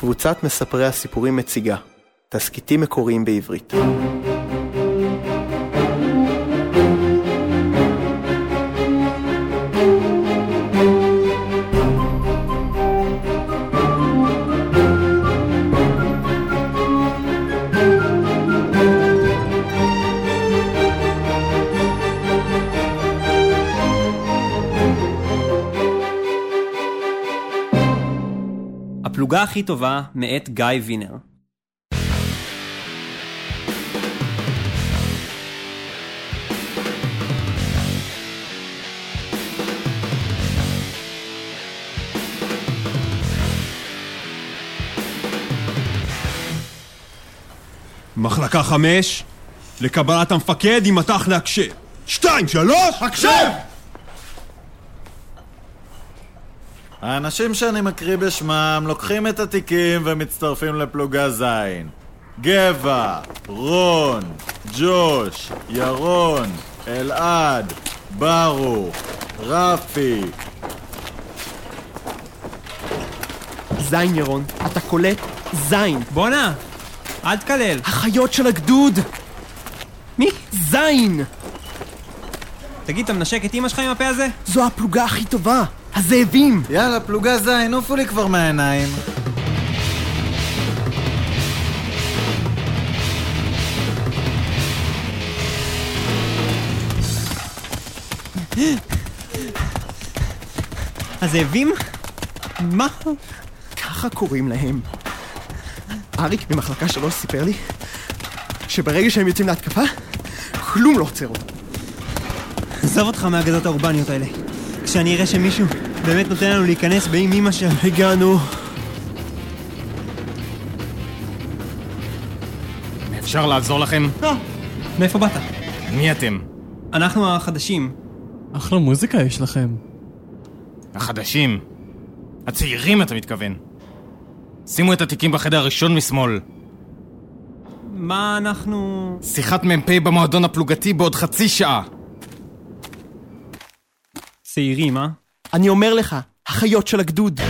קבוצת מספרי הסיפורים מציגה תסכיתים מקוריים בעברית. הפלוגה הכי טובה מאת גיא וינר. מחלקה חמש, לקבלת המפקד יימתח להקשב. שתיים, שלוש! הקשב! האנשים שאני מקריא בשמם לוקחים את התיקים ומצטרפים לפלוגה ז' גבע, רון, ג'וש, ירון, אלעד, ברוך, רפי. זין ירון, אתה קולט? זין. בואנה, אל תקלל. החיות של הגדוד! מי? זין! תגיד, אתה מנשק את אמא שלך עם הפה הזה? זו הפלוגה הכי טובה! הזאבים! יאללה, פלוגה ז', עופו לי כבר מהעיניים. הזאבים? מה? ככה קוראים להם. אריק ממחלקה שלוש סיפר לי שברגע שהם יוצאים להתקפה, כלום לא עוצר אותם. עזוב אותך מהאגדות האורבניות האלה. כשאני אראה שמישהו באמת נותן לנו להיכנס באם אמא של... הגענו. אפשר לעזור לכם? אה, מאיפה באת? מי אתם? אנחנו החדשים. אחלה מוזיקה יש לכם. החדשים. הצעירים, אתה מתכוון. שימו את התיקים בחדר הראשון משמאל. מה אנחנו... שיחת מ"פ במועדון הפלוגתי בעוד חצי שעה. צעירים, אה? אני אומר לך, החיות של הגדוד.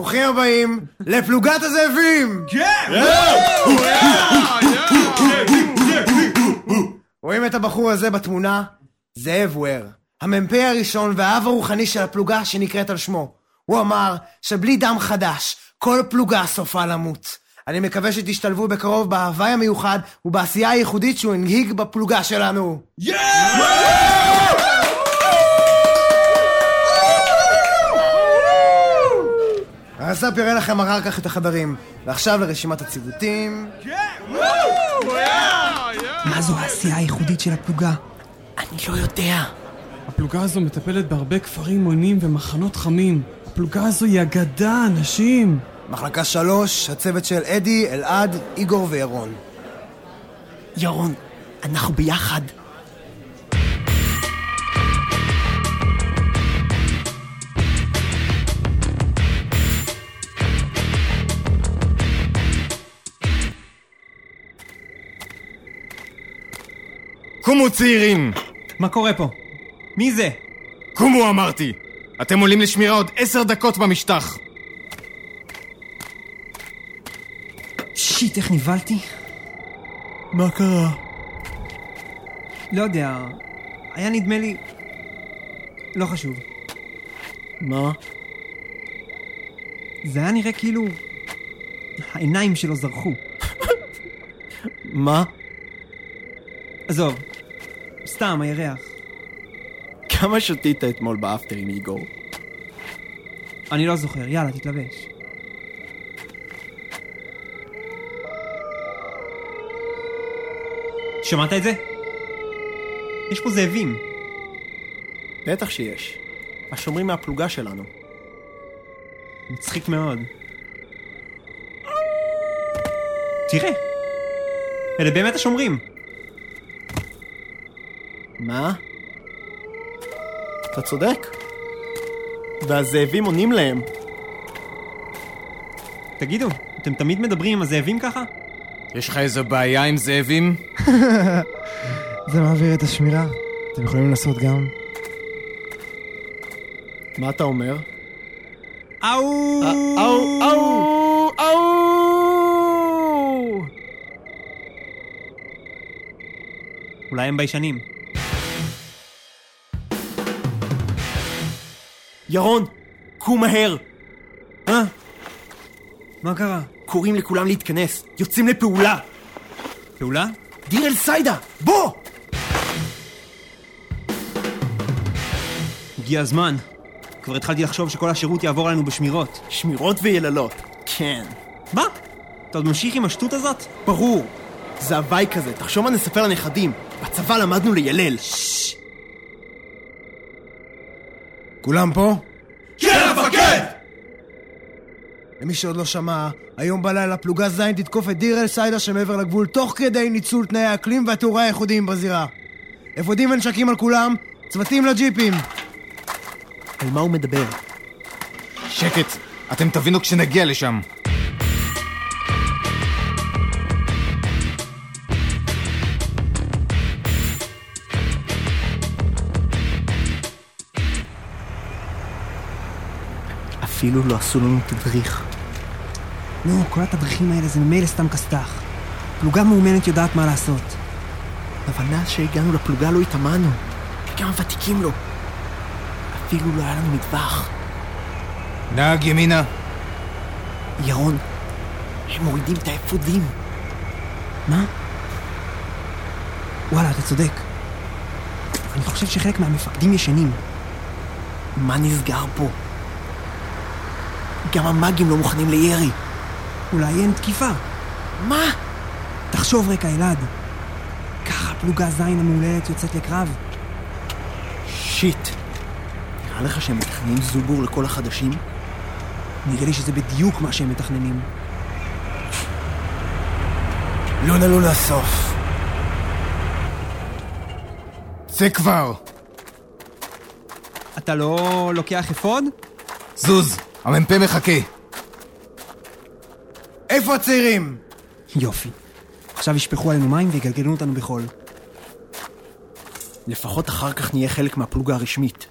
ברוכים הבאים לפלוגת הזאבים! רואים את הבחור הזה בתמונה? זאב וויר, המ"פ הראשון והאב הרוחני של הפלוגה שנקראת על שמו. הוא אמר שבלי דם חדש, כל פלוגה סופה למות. אני מקווה שתשתלבו בקרוב בהוואי המיוחד ובעשייה הייחודית שהוא הנהיג בפלוגה שלנו. אסף יראה לכם אחר כך את החדרים. ועכשיו לרשימת הציוותים. מה זו העשייה הייחודית של הפלוגה? אני לא יודע. הפלוגה הזו מטפלת בהרבה כפרים עוינים ומחנות חמים. הפלוגה הזו היא אגדה, אנשים. מחלקה שלוש, הצוות של אדי, אלעד, איגור וירון. ירון, אנחנו ביחד. קומו צעירים! מה קורה פה? מי זה? קומו אמרתי! אתם עולים לשמירה עוד עשר דקות במשטח! שיט, איך נבהלתי? מה קרה? לא יודע, היה נדמה לי... לא חשוב. מה? זה היה נראה כאילו... העיניים שלו זרחו. מה? עזוב, סתם, הירח. כמה שתית אתמול באפטר עם איגור? אני לא זוכר, יאללה, תתלבש. שמעת את זה? יש פה זאבים. בטח שיש. השומרים מהפלוגה שלנו. מצחיק מאוד. תראה, אלה באמת השומרים. מה? אתה צודק. והזאבים עונים להם. תגידו, אתם תמיד מדברים עם הזאבים ככה? יש לך איזו בעיה עם זאבים? זה מעביר את השמירה. אתם יכולים לנסות גם. מה אתה אומר? אאו! אאו, אאו, אאו! אולי הם ביישנים. ירון, קום מהר! אה? מה קרה? קוראים לכולם להתכנס. יוצאים לפעולה! פעולה? דיר אל סיידה! בוא! הגיע הזמן. כבר התחלתי לחשוב שכל השירות יעבור עלינו בשמירות. שמירות ויללות. כן. מה? אתה עוד ממשיך עם השטות הזאת? ברור. זה הוואי כזה, תחשוב מה נספר לנכדים. בצבא למדנו לילל. כולם פה? כן, המפקד! למי שעוד לא שמע, היום בלילה פלוגה ז' תתקוף את דיר אל סיידה שמעבר לגבול תוך כדי ניצול תנאי האקלים והתאורה הייחודיים בזירה. אפודים ונשקים על כולם, צוותים לג'יפים. על מה הוא מדבר? שקט, אתם תבינו כשנגיע לשם. אפילו לא עשו לנו תדריך. נו, כל התדריכים האלה זה ממילא סתם כסת"ח. פלוגה מאומנת יודעת מה לעשות. אבל מאז שהגענו לפלוגה לא התאמנו. כמה ותיקים לו. אפילו לא היה לנו מטבח. נהג ימינה. ירון, הם מורידים את האפודים. מה? וואלה, אתה צודק. אני חושב שחלק מהמפקדים ישנים. מה נסגר פה? גם המאגים לא מוכנים לירי. אולי אין תקיפה. מה? תחשוב רגע, אלעד. ככה פלוגה ז' המהוללת יוצאת לקרב. שיט. נראה לך שהם מתכננים זובור לכל החדשים? נראה לי שזה בדיוק מה שהם מתכננים. לא נעלו לסוף. צא כבר! אתה לא לוקח אפוד? זוז, המ"פ מחכה. איפה הצעירים? יופי. עכשיו ישפכו עלינו מים ויגלגלו אותנו בחול. לפחות אחר כך נהיה חלק מהפלוגה הרשמית.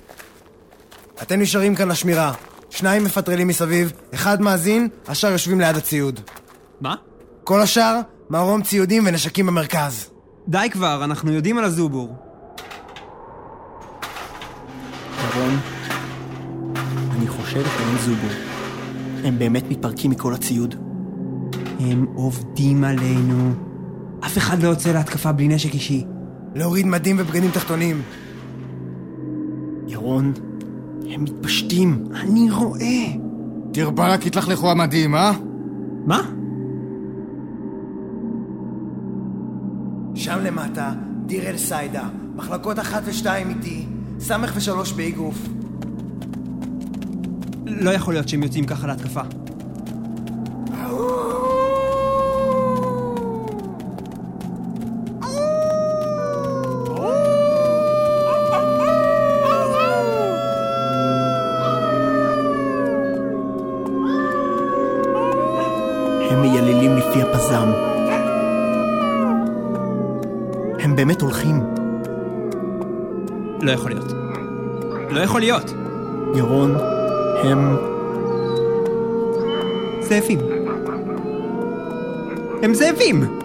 אתם נשארים כאן לשמירה. שניים מפטרלים מסביב, אחד מאזין, השאר יושבים ליד הציוד. מה? כל השאר, מערום ציודים ונשקים במרכז. די כבר, אנחנו יודעים על הזובור. ירון, חושב שאין זובור. הם באמת מתפרקים מכל הציוד. הם עובדים עלינו. אף אחד לא יוצא להתקפה בלי נשק אישי. להוריד מדים ובגדים תחתונים. ירון, הם מתפשטים. אני רואה. דיר באלק יתלכלכו המדים, אה? מה? שם למטה, דיר אל סיידה, מחלקות אחת ושתיים איתי, סמך ושלוש באגרוף. לא יכול להיות שהם יוצאים ככה להתקפה. הם מייללים לפי הפזם. הם באמת הולכים. לא יכול להיות. לא יכול להיות. ירון, הם... זאבים. הם זאבים!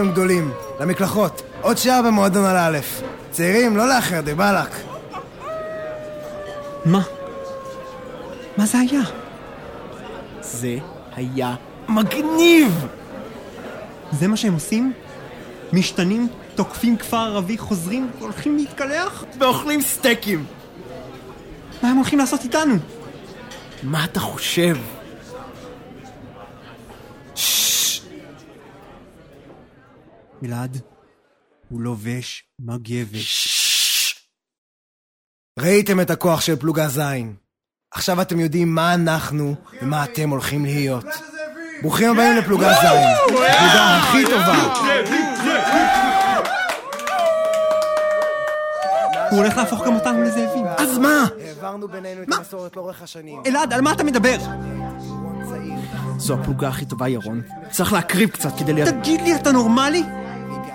הייתם גדולים. למקלחות. עוד שעה במועדון על א'. צעירים, לא לאחר, דבאלק. מה? מה זה היה? זה היה מגניב! זה מה שהם עושים? משתנים, תוקפים כפר ערבי, חוזרים, הולכים להתקלח? ואוכלים סטייקים! מה הם הולכים לעשות איתנו? מה אתה חושב? אלעד, הוא לובש מגבת. ראיתם את הכוח של פלוגה זין. עכשיו אתם יודעים מה אנחנו ומה אתם הולכים להיות. ברוכים הבאים לפלוגה זין. הפלוגה הכי טובה. הוא הולך להפוך גם אותנו לזאבים. אז מה? העברנו בינינו את המסורת לאורך השנים. אלעד, על מה אתה מדבר? זו הפלוגה הכי טובה, ירון. צריך להקריב קצת כדי להיות... תגיד לי, אתה נורמלי?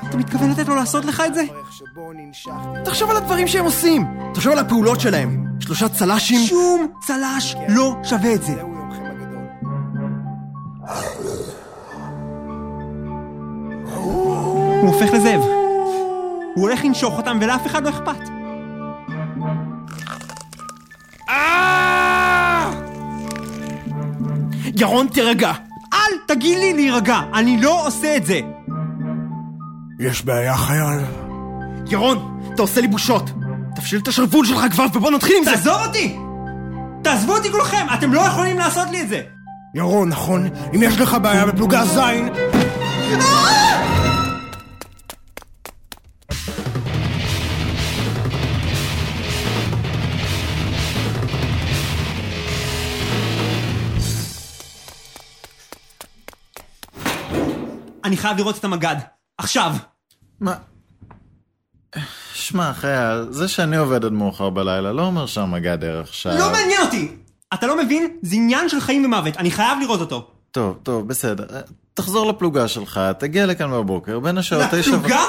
אתה מתכוון לתת לו לעשות לך את זה? תחשוב על הדברים שהם עושים! תחשוב על הפעולות שלהם. שלושה צל"שים... שום צל"ש לא שווה את זה. הוא הופך לזאב. הוא הולך לנשוך אותם ולאף אחד לא אכפת. ירון, תירגע! אל תגיד לי להירגע, אני לא עושה את זה. יש בעיה, חייל? ירון, אתה עושה לי בושות! תפשיל את השרוול שלך כבר ובוא נתחיל עם זה! תעזוב אותי! תעזבו אותי כולכם, אתם לא יכולים לעשות לי את זה! ירון, נכון? אם יש לך בעיה בפלוגה זין... אני חייב לראות את המג"ד. עכשיו! מה? שמע, חייל, זה שאני עובד עד מאוחר בלילה לא אומר שהמג"ד ערך שעה. לא מעניין אותי! אתה לא מבין? זה עניין של חיים ומוות, אני חייב לראות אותו. טוב, טוב, בסדר. תחזור לפלוגה שלך, תגיע לכאן בבוקר, בין השעות תשע... לפלוגה?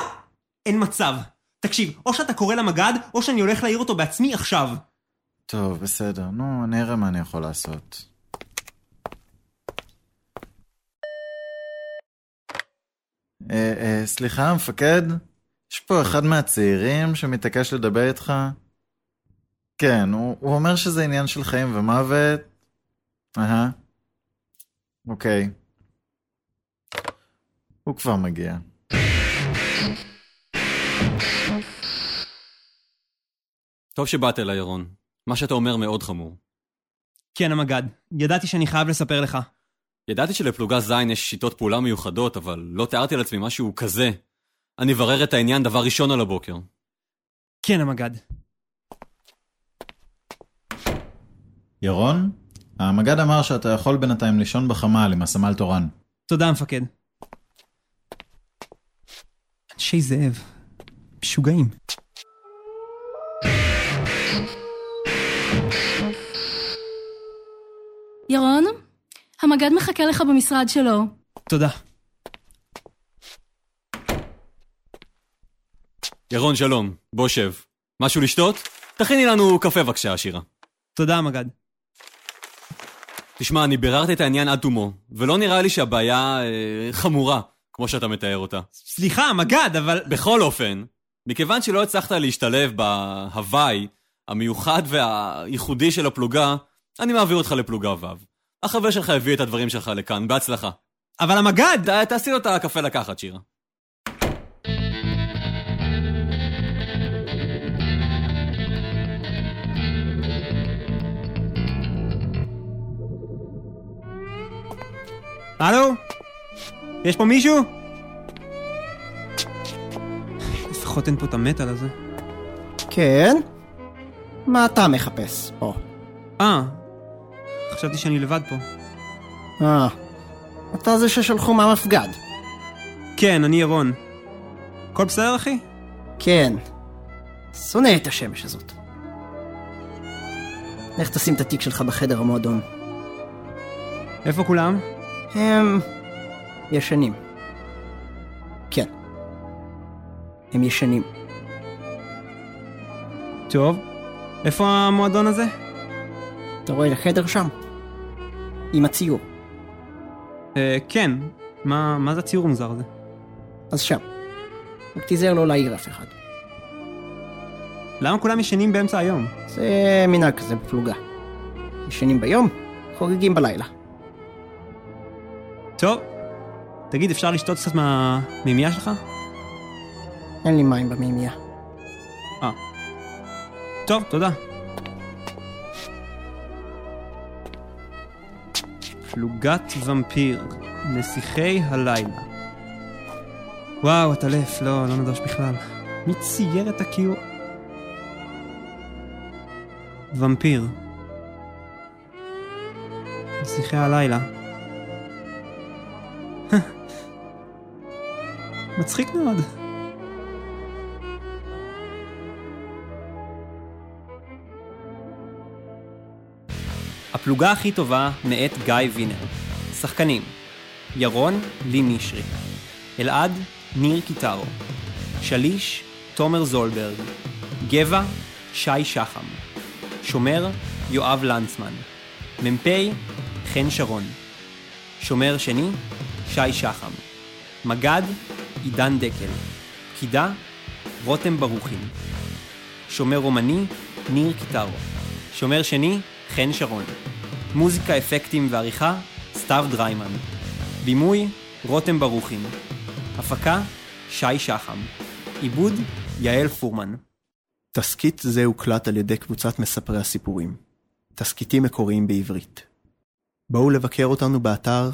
אין מצב. תקשיב, או שאתה קורא למג"ד, או שאני הולך להעיר אותו בעצמי עכשיו. טוב, בסדר. נו, אני אראה מה אני יכול לעשות. אה, אה, סליחה, מפקד? יש פה אחד מהצעירים שמתעקש לדבר איתך? כן, הוא, הוא אומר שזה עניין של חיים ומוות. אהה. אוקיי. הוא כבר מגיע. טוב שבאת אליי, ירון. מה שאתה אומר מאוד חמור. כן, המג"ד. ידעתי שאני חייב לספר לך. ידעתי שלפלוגה ז' יש שיטות פעולה מיוחדות, אבל לא תיארתי לעצמי משהו כזה. אני אברר את העניין דבר ראשון על הבוקר. כן, המג"ד. ירון? המג"ד אמר שאתה יכול בינתיים לישון בחמ"ל עם הסמל תורן. תודה, המפקד. אנשי זאב. משוגעים. ירון, המג"ד מחכה לך במשרד שלו. תודה. ירון, שלום. בוא שב. משהו לשתות? תכיני לנו קפה בבקשה, שירה. תודה, המג"ד. תשמע, אני ביררתי את העניין עד תומו, ולא נראה לי שהבעיה אה, חמורה, כמו שאתה מתאר אותה. סליחה, המג"ד, אבל... בכל אופן, מכיוון שלא הצלחת להשתלב בהוואי המיוחד והייחודי של הפלוגה, אני מעביר אותך לפלוגה ו'. החבר שלך הביא את הדברים שלך לכאן, בהצלחה. אבל המג"ד! ת- תעשי לו את הקפה לקחת, שירה. הלו? יש פה מישהו? לפחות אין פה את המטאל הזה. כן? מה אתה מחפש פה? אה, חשבתי שאני לבד פה. אה, אתה זה ששלחו מהמפגד. כן, אני ירון. הכל בסדר, אחי? כן. שונא את השמש הזאת. לך תשים את התיק שלך בחדר המועדון. איפה כולם? הם... ישנים. כן. הם ישנים. טוב. איפה המועדון הזה? אתה רואה את החדר שם? עם הציור. אה, כן. מה, מה זה הציור המוזר הזה? אז שם. רק תיזהר לא להעיר אף אחד. למה כולם ישנים באמצע היום? זה מנהג כזה בפלוגה. ישנים ביום, חוגגים בלילה. טוב, תגיד, אפשר לשתות קצת מהמימייה שלך? אין לי מים במימייה. אה. טוב, תודה. פלוגת ומפיר, נסיכי הלילה. וואו, עטלף, לא, לא נדרש בכלל. מי צייר את הכיור? ומפיר. נסיכי הלילה. מצחיק מאוד. הפלוגה הכי טובה מאת גיא וינר. שחקנים ירון, לי נשרי. אלעד, ניר קיטרו. שליש, תומר זולברג. גבע, שי שחם. שומר, יואב לנצמן. מ"פ, חן שרון. שומר שני, שי שחם. מג"ד, עידן דקל. פקידה, רותם ברוכין. שומר רומני, ניר קיטרו. שומר שני, חן שרון. מוזיקה, אפקטים ועריכה, סתיו דריימן. בימוי, רותם ברוכין. הפקה, שי שחם. עיבוד, יעל פורמן. תסכית זה הוקלט על ידי קבוצת מספרי הסיפורים. תסכיתים מקוריים בעברית. בואו לבקר אותנו באתר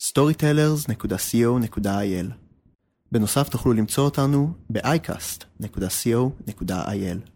storytellers.co.il. בנוסף תוכלו למצוא אותנו ב-iCast.co.il.